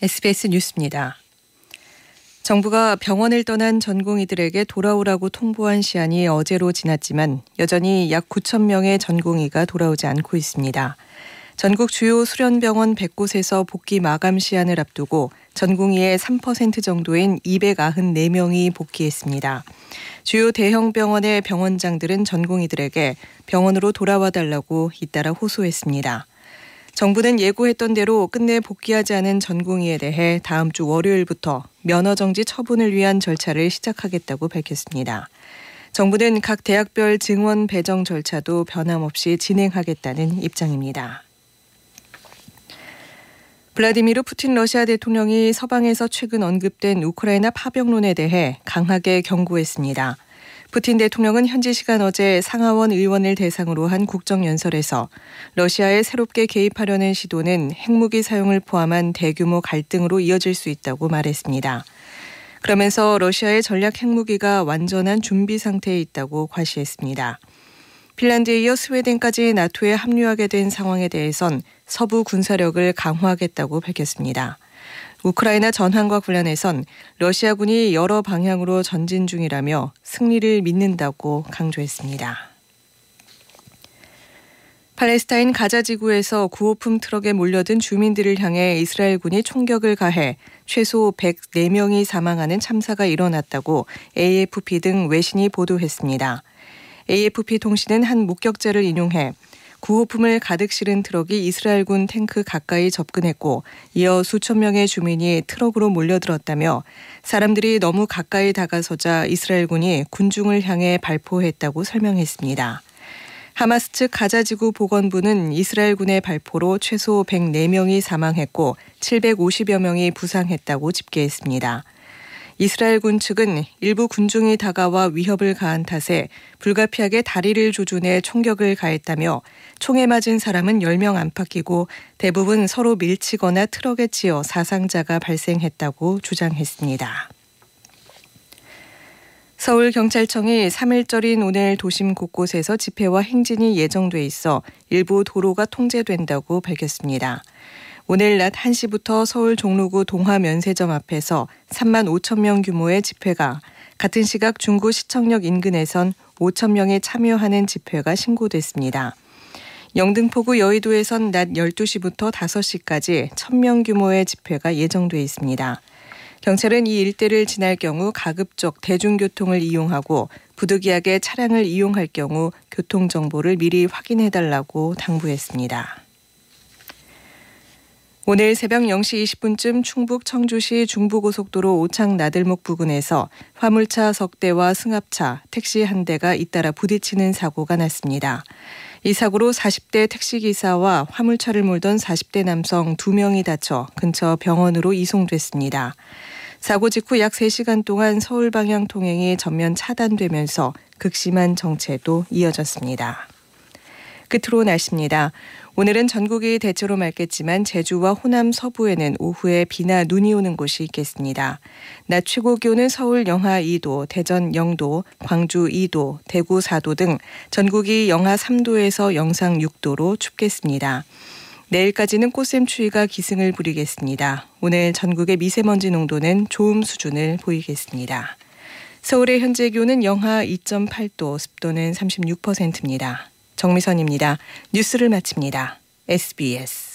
SBS 뉴스입니다. 정부가 병원을 떠난 전공의들에게 돌아오라고 통보한 시한이 어제로 지났지만 여전히 약 9천 명의 전공의가 돌아오지 않고 있습니다. 전국 주요 수련병원 100곳에서 복귀 마감 시한을 앞두고 전공의의 3% 정도인 294명이 복귀했습니다. 주요 대형 병원의 병원장들은 전공의들에게 병원으로 돌아와 달라고 잇따라 호소했습니다. 정부는 예고했던 대로 끝내 복귀하지 않은 전공의에 대해 다음 주 월요일부터 면허 정지 처분을 위한 절차를 시작하겠다고 밝혔습니다. 정부는 각 대학별 증원 배정 절차도 변함없이 진행하겠다는 입장입니다. 블라디미르 푸틴 러시아 대통령이 서방에서 최근 언급된 우크라이나 파병론에 대해 강하게 경고했습니다. 푸틴 대통령은 현지 시간 어제 상하원 의원을 대상으로 한 국정연설에서 러시아에 새롭게 개입하려는 시도는 핵무기 사용을 포함한 대규모 갈등으로 이어질 수 있다고 말했습니다. 그러면서 러시아의 전략 핵무기가 완전한 준비 상태에 있다고 과시했습니다. 핀란드에 이어 스웨덴까지 나토에 합류하게 된 상황에 대해선 서부 군사력을 강화하겠다고 밝혔습니다. 우크라이나 전황과 관련해선 러시아군이 여러 방향으로 전진 중이라며 승리를 믿는다고 강조했습니다. 팔레스타인 가자 지구에서 구호품 트럭에 몰려든 주민들을 향해 이스라엘군이 총격을 가해 최소 104명이 사망하는 참사가 일어났다고 AFP 등 외신이 보도했습니다. AFP 통신은 한 목격자를 인용해 구호품을 가득 실은 트럭이 이스라엘군 탱크 가까이 접근했고 이어 수천 명의 주민이 트럭으로 몰려들었다며 사람들이 너무 가까이 다가서자 이스라엘군이 군중을 향해 발포했다고 설명했습니다. 하마스 측 가자지구 보건부는 이스라엘군의 발포로 최소 104명이 사망했고 750여 명이 부상했다고 집계했습니다. 이스라엘군 측은 일부 군중이 다가와 위협을 가한 탓에 불가피하게 다리를 조준해 총격을 가했다며 총에 맞은 사람은 10명 안팎이고 대부분 서로 밀치거나 트럭에 치여 사상자가 발생했다고 주장했습니다. 서울경찰청이 3일절인 오늘 도심 곳곳에서 집회와 행진이 예정돼 있어 일부 도로가 통제된다고 밝혔습니다. 오늘 낮 1시부터 서울 종로구 동화면세점 앞에서 3만 5천 명 규모의 집회가 같은 시각 중구 시청역 인근에선 5천 명이 참여하는 집회가 신고됐습니다. 영등포구 여의도에선 낮 12시부터 5시까지 1000명 규모의 집회가 예정돼 있습니다. 경찰은 이 일대를 지날 경우 가급적 대중교통을 이용하고 부득이하게 차량을 이용할 경우 교통정보를 미리 확인해달라고 당부했습니다. 오늘 새벽 0시 20분쯤 충북 청주시 중부고속도로 오창 나들목 부근에서 화물차 석대와 승합차, 택시 한 대가 잇따라 부딪히는 사고가 났습니다. 이 사고로 40대 택시기사와 화물차를 몰던 40대 남성 2명이 다쳐 근처 병원으로 이송됐습니다. 사고 직후 약 3시간 동안 서울 방향 통행이 전면 차단되면서 극심한 정체도 이어졌습니다. 끝으로 날씨입니다. 오늘은 전국이 대체로 맑겠지만 제주와 호남 서부에는 오후에 비나 눈이 오는 곳이 있겠습니다. 낮 최고 기온은 서울 영하 2도, 대전 0도, 광주 2도, 대구 4도 등 전국이 영하 3도에서 영상 6도로 춥겠습니다. 내일까지는 꽃샘 추위가 기승을 부리겠습니다. 오늘 전국의 미세먼지 농도는 좋음 수준을 보이겠습니다. 서울의 현재 기온은 영하 2.8도, 습도는 36%입니다. 정미선입니다. 뉴스를 마칩니다. SBS